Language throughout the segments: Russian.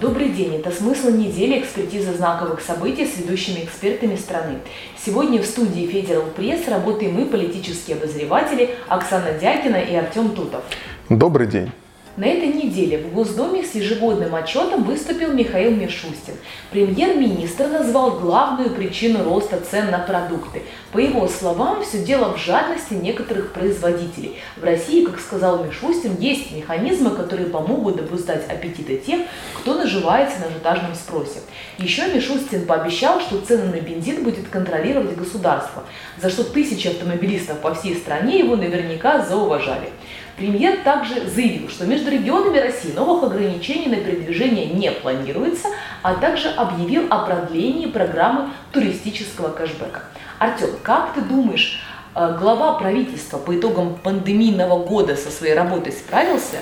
Добрый день. Это «Смысл недели. Экспертиза знаковых событий с ведущими экспертами страны». Сегодня в студии Федерал Пресс работаем мы, политические обозреватели Оксана Дякина и Артем Тутов. Добрый день. На этой неделе в Госдуме с ежегодным отчетом выступил Михаил Мишустин. Премьер-министр назвал главную причину роста цен на продукты. По его словам, все дело в жадности некоторых производителей. В России, как сказал Мишустин, есть механизмы, которые помогут обуздать аппетиты тех, кто наживается на ажиотажном спросе. Еще Мишустин пообещал, что цены на бензин будет контролировать государство, за что тысячи автомобилистов по всей стране его наверняка зауважали. Премьер также заявил, что между регионами России новых ограничений на передвижение не планируется, а также объявил о продлении программы туристического кэшбэка. Артем, как ты думаешь, э, глава правительства по итогам пандемийного года со своей работой справился?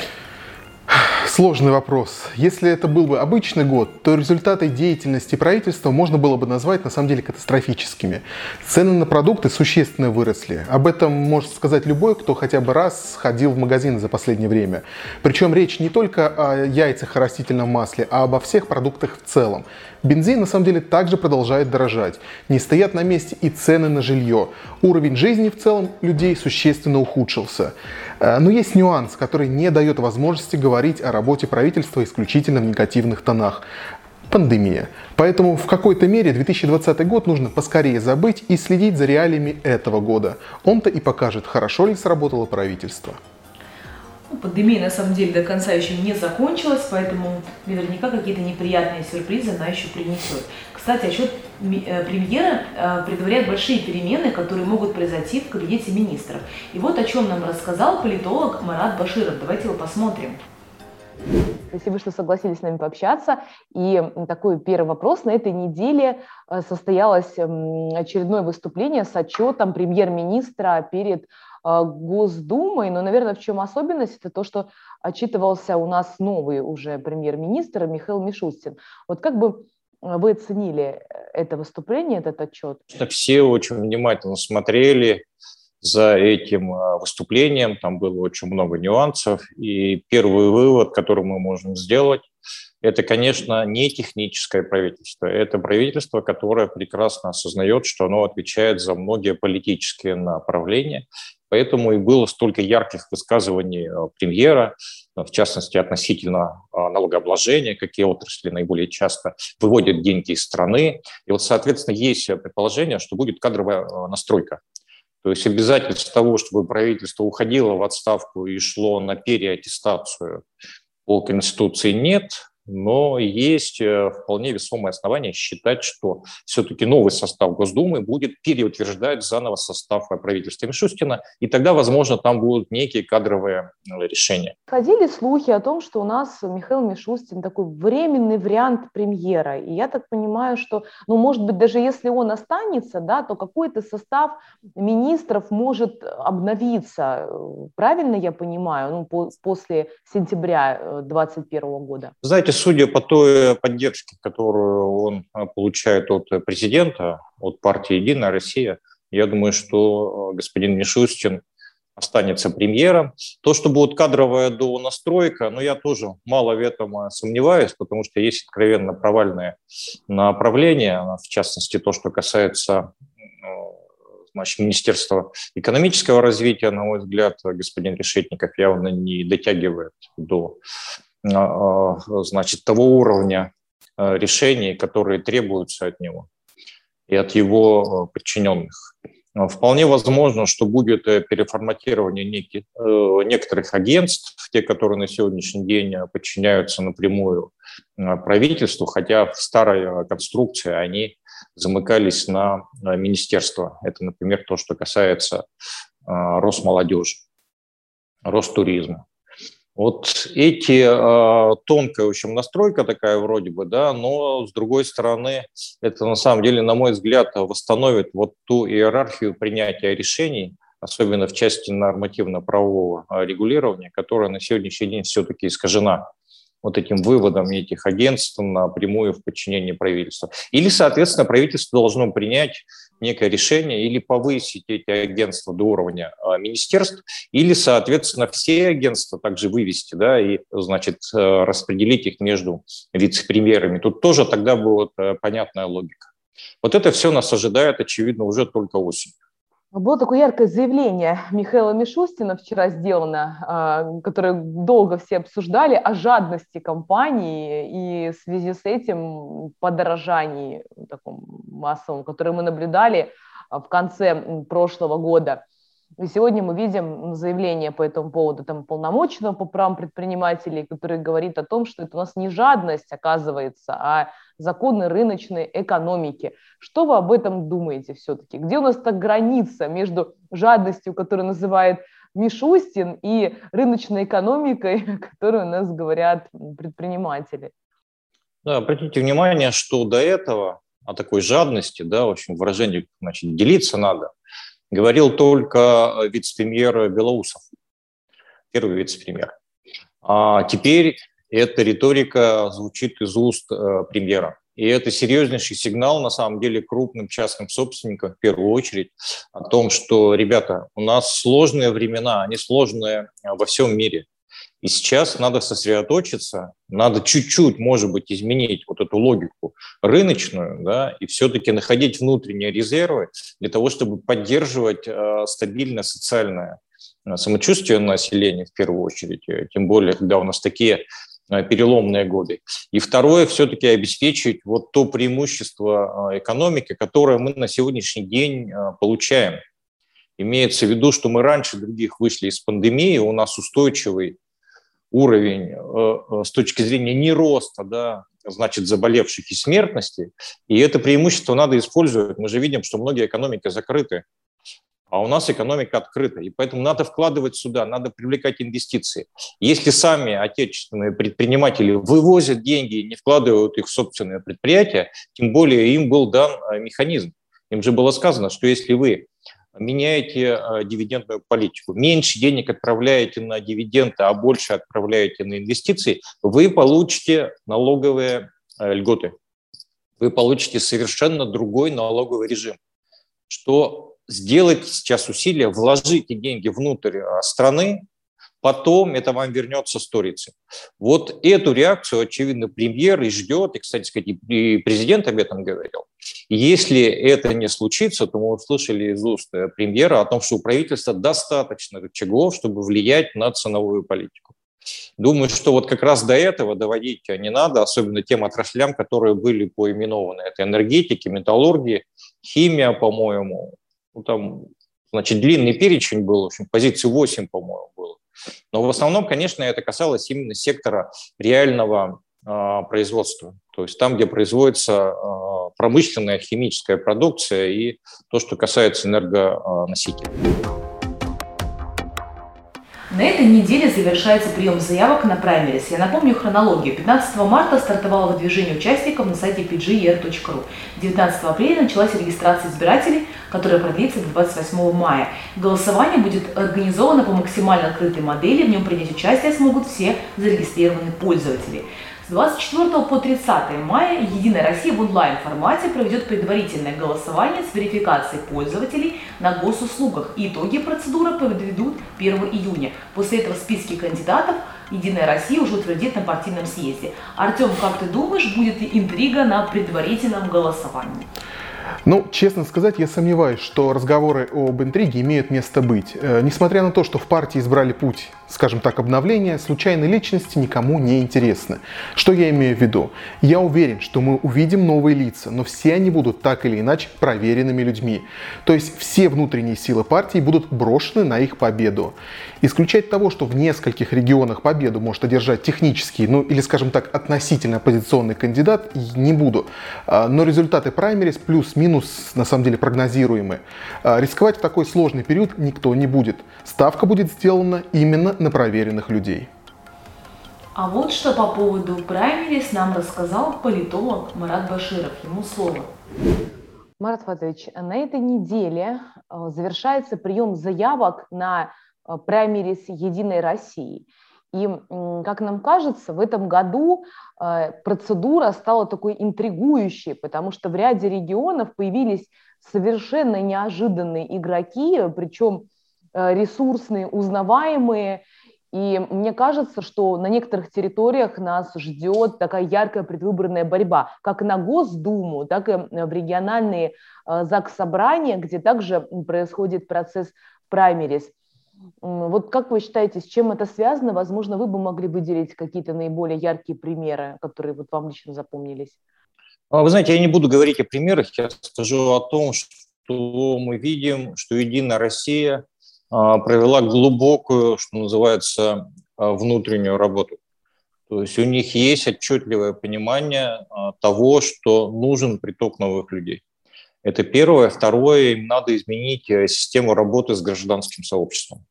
Сложный вопрос. Если это был бы обычный год, то результаты деятельности правительства можно было бы назвать на самом деле катастрофическими. Цены на продукты существенно выросли. Об этом может сказать любой, кто хотя бы раз ходил в магазин за последнее время. Причем речь не только о яйцах и растительном масле, а обо всех продуктах в целом. Бензин на самом деле также продолжает дорожать. Не стоят на месте и цены на жилье. Уровень жизни в целом людей существенно ухудшился. Э, но есть нюанс, который не дает возможности говорить о работе правительства исключительно в негативных тонах пандемия. Поэтому в какой-то мере 2020 год нужно поскорее забыть и следить за реалиями этого года. Он-то и покажет, хорошо ли сработало правительство. Ну, пандемия на самом деле до конца еще не закончилась, поэтому наверняка какие-то неприятные сюрпризы она еще принесет. Кстати, отчет э, премьера э, предваряет большие перемены, которые могут произойти в кабинете министров. И вот о чем нам рассказал политолог Марат Баширов. Давайте его посмотрим. Спасибо, что согласились с нами пообщаться. И такой первый вопрос. На этой неделе э, состоялось очередное выступление с отчетом премьер-министра перед а, Госдумой, но, наверное, в чем особенность, это то, что отчитывался у нас новый уже премьер-министр Михаил Мишустин. Вот как бы а, вы оценили это выступление, этот отчет? Все очень внимательно смотрели за этим а, выступлением, там было очень много нюансов, и первый вывод, который мы можем сделать, это, конечно, не техническое правительство, это правительство, которое прекрасно осознает, что оно отвечает за многие политические направления, Поэтому и было столько ярких высказываний э, премьера, э, в частности, относительно э, налогообложения, какие отрасли наиболее часто выводят деньги из страны. И вот, соответственно, есть предположение, что будет кадровая настройка. То есть обязательств того, чтобы правительство уходило в отставку и шло на переаттестацию по Конституции нет, но есть э, вполне весомые основания считать, что все-таки новый состав Госдумы будет переутверждать заново состав правительства Мишустина, и тогда, возможно, там будут некие кадровые решения. Ходили слухи о том, что у нас Михаил Мишустин такой временный вариант премьера, и я так понимаю, что, ну, может быть, даже если он останется, да, то какой-то состав министров может обновиться. Правильно я понимаю, ну, по, после сентября 2021 э, года? Знаете, судя по той поддержке, которую он а, получает от президента, от партии «Единая Россия», я думаю, что а, господин Мишустин останется премьером. То, что будет кадровая донастройка, ну, я тоже мало в этом сомневаюсь, потому что есть откровенно провальное направление, в частности, то, что касается значит, Министерства экономического развития, на мой взгляд, господин Решетников явно не дотягивает до значит, того уровня а, решений, которые требуются от него и от его подчиненных. Вполне возможно, что будет э, переформатирование неких, э, некоторых агентств, те, которые на сегодняшний день подчиняются напрямую правительству, хотя в старой конструкции они замыкались на министерство. Это, например, то, что касается Росмолодежи, Ростуризма. Вот эти э, тонкая, в общем, настройка такая вроде бы, да, но с другой стороны, это на самом деле, на мой взгляд, восстановит вот ту иерархию принятия решений, особенно в части нормативно-правового регулирования, которая на сегодняшний день все-таки искажена вот этим выводом этих агентств напрямую в подчинении правительства. Или, соответственно, правительство должно принять некое решение или повысить эти агентства до уровня а, министерств, или, соответственно, все агентства также вывести, да, и, значит, э, распределить их между вице-премьерами. Тут тоже тогда будет э, понятная логика. Вот это все нас ожидает, очевидно, уже только осенью. Было такое яркое заявление Михаила Мишустина вчера сделано, а, которое долго все обсуждали, о жадности компании и в связи с этим подорожании таком массовом, которое мы наблюдали а, в конце прошлого года. И сегодня мы видим заявление по этому поводу там, полномочного по правам предпринимателей, который говорит о том, что это у нас не жадность, оказывается, а законы рыночной экономики. Что вы об этом думаете все-таки? Где у нас так граница между жадностью, которую называет Мишустин, и рыночной экономикой, о которой у нас говорят предприниматели? Да, обратите внимание, что до этого о такой жадности, да, в общем, выражение, значит, делиться надо, говорил только вице-премьер Белоусов, первый вице-премьер. А теперь эта риторика звучит из уст э, премьера. И это серьезнейший сигнал, на самом деле, крупным частным собственникам, в первую очередь, о том, что, ребята, у нас сложные времена, они сложные э, во всем мире. И сейчас надо сосредоточиться, надо чуть-чуть, может быть, изменить вот эту логику рыночную, да, и все-таки находить внутренние резервы для того, чтобы поддерживать э, стабильное социальное э, самочувствие населения в первую очередь, э, тем более, когда у нас такие э, переломные годы. И второе, все-таки обеспечить вот то преимущество экономики, которое мы на сегодняшний день получаем. Имеется в виду, что мы раньше других вышли из пандемии, у нас устойчивый уровень э, э, с точки зрения не роста, да, значит, заболевших и смертности, и это преимущество надо использовать. Мы же видим, что многие экономики закрыты, а у нас экономика открыта, и поэтому надо вкладывать сюда, надо привлекать инвестиции. Если сами отечественные предприниматели вывозят деньги и не вкладывают их в собственное предприятие, тем более им был дан э, механизм. Им же было сказано, что если вы меняете э, дивидендную политику, меньше денег отправляете на дивиденды, а больше отправляете на инвестиции, вы получите налоговые э, льготы. Вы получите совершенно другой налоговый режим. Что сделать сейчас усилия, вложите деньги внутрь э, страны, потом это вам вернется сторицей. Вот эту реакцию, очевидно, премьер и ждет, и, кстати сказать, и президент об этом говорил. Если это не случится, то мы услышали из уст э, премьера о том, что у правительства достаточно рычагов, чтобы влиять на ценовую политику. Думаю, что вот как раз до этого доводить не надо, особенно тем отраслям, которые были поименованы. Это энергетики, металлургии, химия, по-моему. Ну, там, значит, длинный перечень был, в общем, позиции 8, по-моему, было. Но в основном, конечно, это касалось именно сектора реального э, производства. То есть там, где производится э, промышленная химическая продукция и то, что касается энергоносителей. На этой неделе завершается прием заявок на праймерис. Я напомню хронологию. 15 марта стартовало выдвижение участников на сайте pgr.ru. 19 апреля началась регистрация избирателей, которая продлится до 28 мая. Голосование будет организовано по максимально открытой модели. В нем принять участие смогут все зарегистрированные пользователи. С 24 по 30 мая Единая Россия в онлайн-формате проведет предварительное голосование с верификацией пользователей на госуслугах. Итоги процедуры подведут 1 июня. После этого списки кандидатов Единая Россия уже утвердит на партийном съезде. Артем, как ты думаешь, будет ли интрига на предварительном голосовании? Ну, честно сказать, я сомневаюсь, что разговоры об интриге имеют место быть. Э, несмотря на то, что в партии избрали путь скажем так, обновления, случайные личности никому не интересны. Что я имею в виду? Я уверен, что мы увидим новые лица, но все они будут так или иначе проверенными людьми. То есть все внутренние силы партии будут брошены на их победу. Исключать того, что в нескольких регионах победу может одержать технический, ну или, скажем так, относительно оппозиционный кандидат, не буду. А, но результаты праймерис плюс-минус, на самом деле, прогнозируемы. А, рисковать в такой сложный период никто не будет. Ставка будет сделана именно на проверенных людей. А вот что по поводу праймерис нам рассказал политолог Марат Баширов. Ему слово. Марат Фатович, на этой неделе э, завершается прием заявок на э, праймерис «Единой России». И, как нам кажется, в этом году э, процедура стала такой интригующей, потому что в ряде регионов появились совершенно неожиданные игроки, причем ресурсные, узнаваемые. И мне кажется, что на некоторых территориях нас ждет такая яркая предвыборная борьба, как на Госдуму, так и в региональные э, ЗАГС-собрания, где также происходит процесс праймерис. Вот как вы считаете, с чем это связано? Возможно, вы бы могли выделить какие-то наиболее яркие примеры, которые вот вам лично запомнились. А, вы знаете, я не буду говорить о примерах, я скажу о том, что мы видим, что «Единая Россия» провела глубокую, что называется, а, внутреннюю работу. То есть у них есть отчетливое понимание того, что нужен приток новых людей. Это первое. Второе, им надо изменить э, систему работы с гражданским сообществом.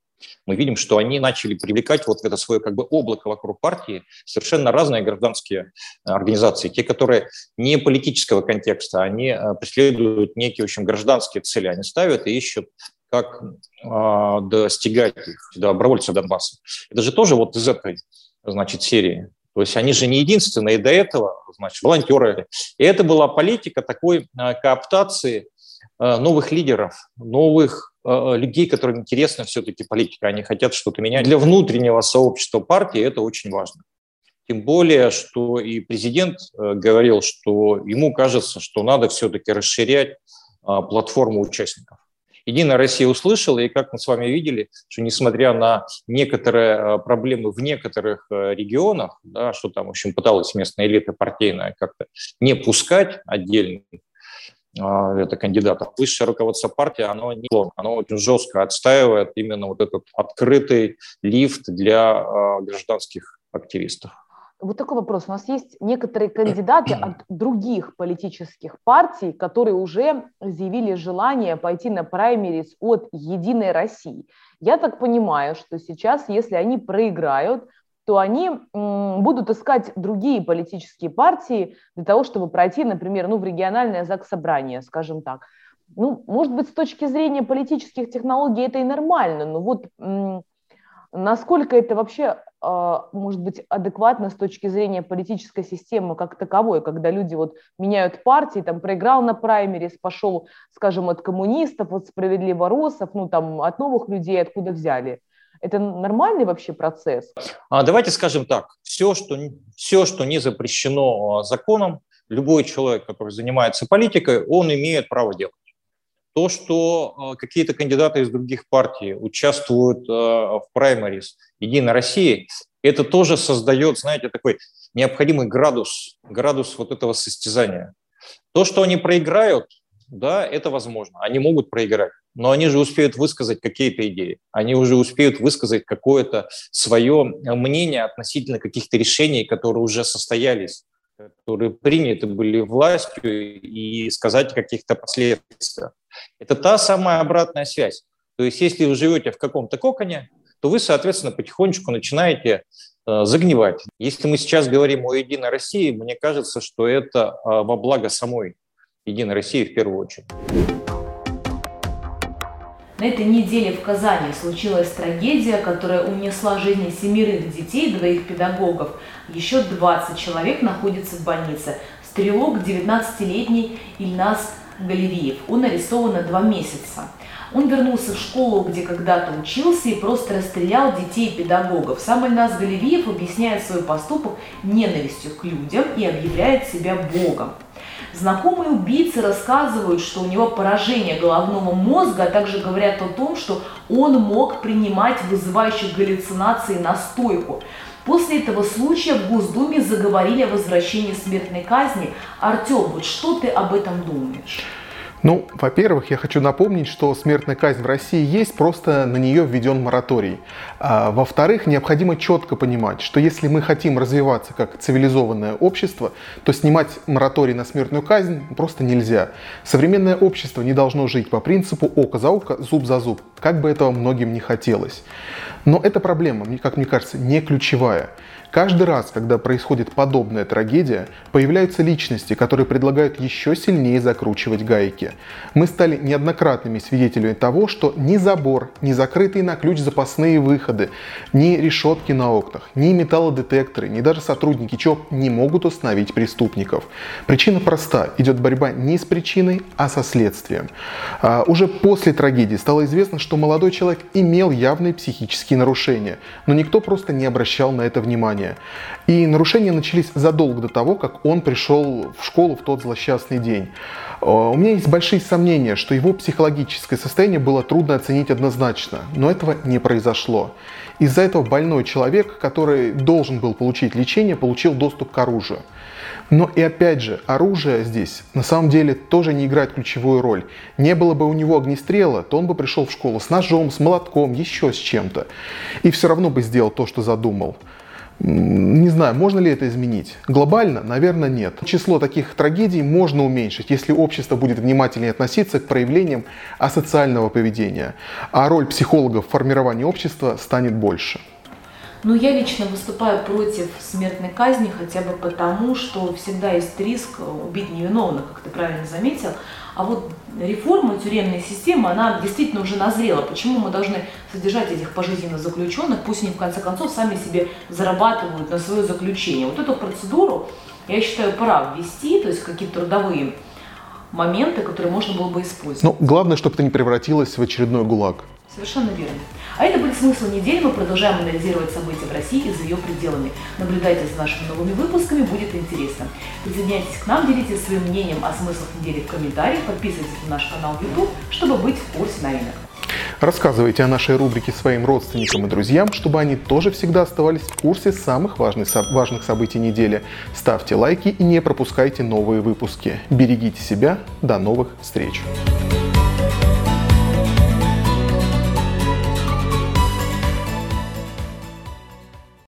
Мы видим, что они начали привлекать вот в это свое как бы облако вокруг партии совершенно разные гражданские э, организации. Те, которые не политического контекста, они э, преследуют некие, в общем, гражданские цели. Они ставят и ищут как э, достигать их, добровольцев Донбасса. Это же тоже вот из этой, значит, серии. То есть они же не единственные до этого, значит, волонтеры. И это была политика такой э, кооптации э, новых лидеров, новых людей, которым интересна все-таки политика, они хотят что-то менять. Для внутреннего сообщества партии это очень важно. Тем более, что и президент говорил, что ему кажется, что надо все-таки расширять платформу участников. Единая Россия услышала, и как мы с вами видели, что несмотря на некоторые э, проблемы в некоторых э, регионах, да, что там, в общем, пыталась местная элита партийная как-то не пускать отдельно а, это кандидатов. Высшее руководство партии, оно не оно очень жестко отстаивает именно вот этот открытый лифт для э, гражданских активистов. Вот такой вопрос. У нас есть некоторые кандидаты от других политических партий, которые уже заявили желание пойти на праймерис от «Единой России». Я так понимаю, что сейчас, если они проиграют, то они будут искать другие политические партии для того, чтобы пройти, например, ну, в региональное ЗАГС-собрание, скажем так. Ну, может быть, с точки зрения политических технологий это и нормально, но вот насколько это вообще а, может быть адекватно с точки зрения политической системы как таковой, когда люди вот меняют партии, там проиграл на праймерис, пошел, скажем, от коммунистов, от справедливоросов, ну там от новых людей, откуда взяли. Это нормальный вообще процесс? А, давайте скажем так, все что, все, что не запрещено а, законом, любой человек, который занимается политикой, он имеет право делать. То, что какие-то кандидаты из других партий участвуют в праймарис Единой России, это тоже создает, знаете, такой необходимый градус, градус вот этого состязания. То, что они проиграют, да, это возможно. Они могут проиграть, но они же успеют высказать какие-то идеи. Они уже успеют высказать какое-то свое мнение относительно каких-то решений, которые уже состоялись которые приняты были властью, и сказать о каких-то последствиях. Это та самая обратная связь. То есть если вы живете в каком-то коконе, то вы, соответственно, потихонечку начинаете э, загнивать. Если мы сейчас говорим о «Единой России», мне кажется, что это э, во благо самой «Единой России» в первую очередь. На этой неделе в Казани случилась трагедия, которая унесла жизни семерых детей, двоих педагогов. Еще 20 человек находятся в больнице. Стрелок 19-летний Ильнас Галевиев. Он арестован на два месяца. Он вернулся в школу, где когда-то учился, и просто расстрелял детей и педагогов. Сам Ильнас Галевиев объясняет свой поступок ненавистью к людям и объявляет себя Богом. Знакомые убийцы рассказывают, что у него поражение головного мозга, а также говорят о том, что он мог принимать вызывающих галлюцинации настойку. После этого случая в Госдуме заговорили о возвращении смертной казни. Артем, вот что ты об этом думаешь? Ну, во-первых, я хочу напомнить, что смертная казнь в России есть, просто на нее введен мораторий. А, во-вторых, необходимо четко понимать, что если мы хотим развиваться как цивилизованное общество, то снимать мораторий на смертную казнь просто нельзя. Современное общество не должно жить по принципу око за око, зуб за зуб. как бы этого многим не хотелось. Но эта проблема, как мне кажется, не ключевая. Каждый раз, когда происходит подобная трагедия, появляются личности, которые предлагают еще сильнее закручивать гайки. Мы стали неоднократными свидетелями того, что ни забор, ни закрытые на ключ запасные выходы, ни решетки на окнах, ни металлодетекторы, ни даже сотрудники ЧОП не могут установить преступников. Причина проста. Идет борьба не с причиной, а со следствием. А, уже после трагедии стало известно, что молодой человек имел явные психические нарушения, но никто просто не обращал на это внимания внимания. И нарушения начались задолго до того, как он пришел в школу в тот злосчастный день. Э, у меня есть большие сомнения, что его психологическое состояние было трудно оценить однозначно, но этого не произошло. Из-за этого больной человек, который должен был получить лечение, получил доступ к оружию. Но и опять же, оружие здесь на самом деле тоже не играет ключевую роль. Не было бы у него огнестрела, то он бы пришел в школу с ножом, с молотком, еще с чем-то. И все равно бы сделал то, что задумал. Не знаю, можно ли это изменить? Глобально, наверное, нет. Число таких трагедий можно уменьшить, если общество будет внимательнее относиться к проявлениям асоциального поведения, а роль психологов в формировании общества станет больше. Ну, я лично выступаю против смертной казни, хотя бы потому, что всегда есть риск убить невиновных, как ты правильно заметил. А вот реформа тюремной системы, она действительно уже назрела. Почему мы должны содержать этих пожизненно заключенных, пусть они в конце концов сами себе зарабатывают на свое заключение. Вот эту процедуру, я считаю, пора ввести, то есть какие-то трудовые моменты, которые можно было бы использовать. Но главное, чтобы это не превратилось в очередной гулаг. Совершенно верно. А это были смыслы недели. Мы продолжаем анализировать события в России и за ее пределами. Наблюдайте за нашими новыми выпусками, будет интересно. Присоединяйтесь к нам, делитесь своим мнением о смыслах недели в комментариях, подписывайтесь на наш канал YouTube, чтобы быть в курсе новинок. Рассказывайте о нашей рубрике своим родственникам и друзьям, чтобы они тоже всегда оставались в курсе самых важных, важных событий недели. Ставьте лайки и не пропускайте новые выпуски. Берегите себя. До новых встреч!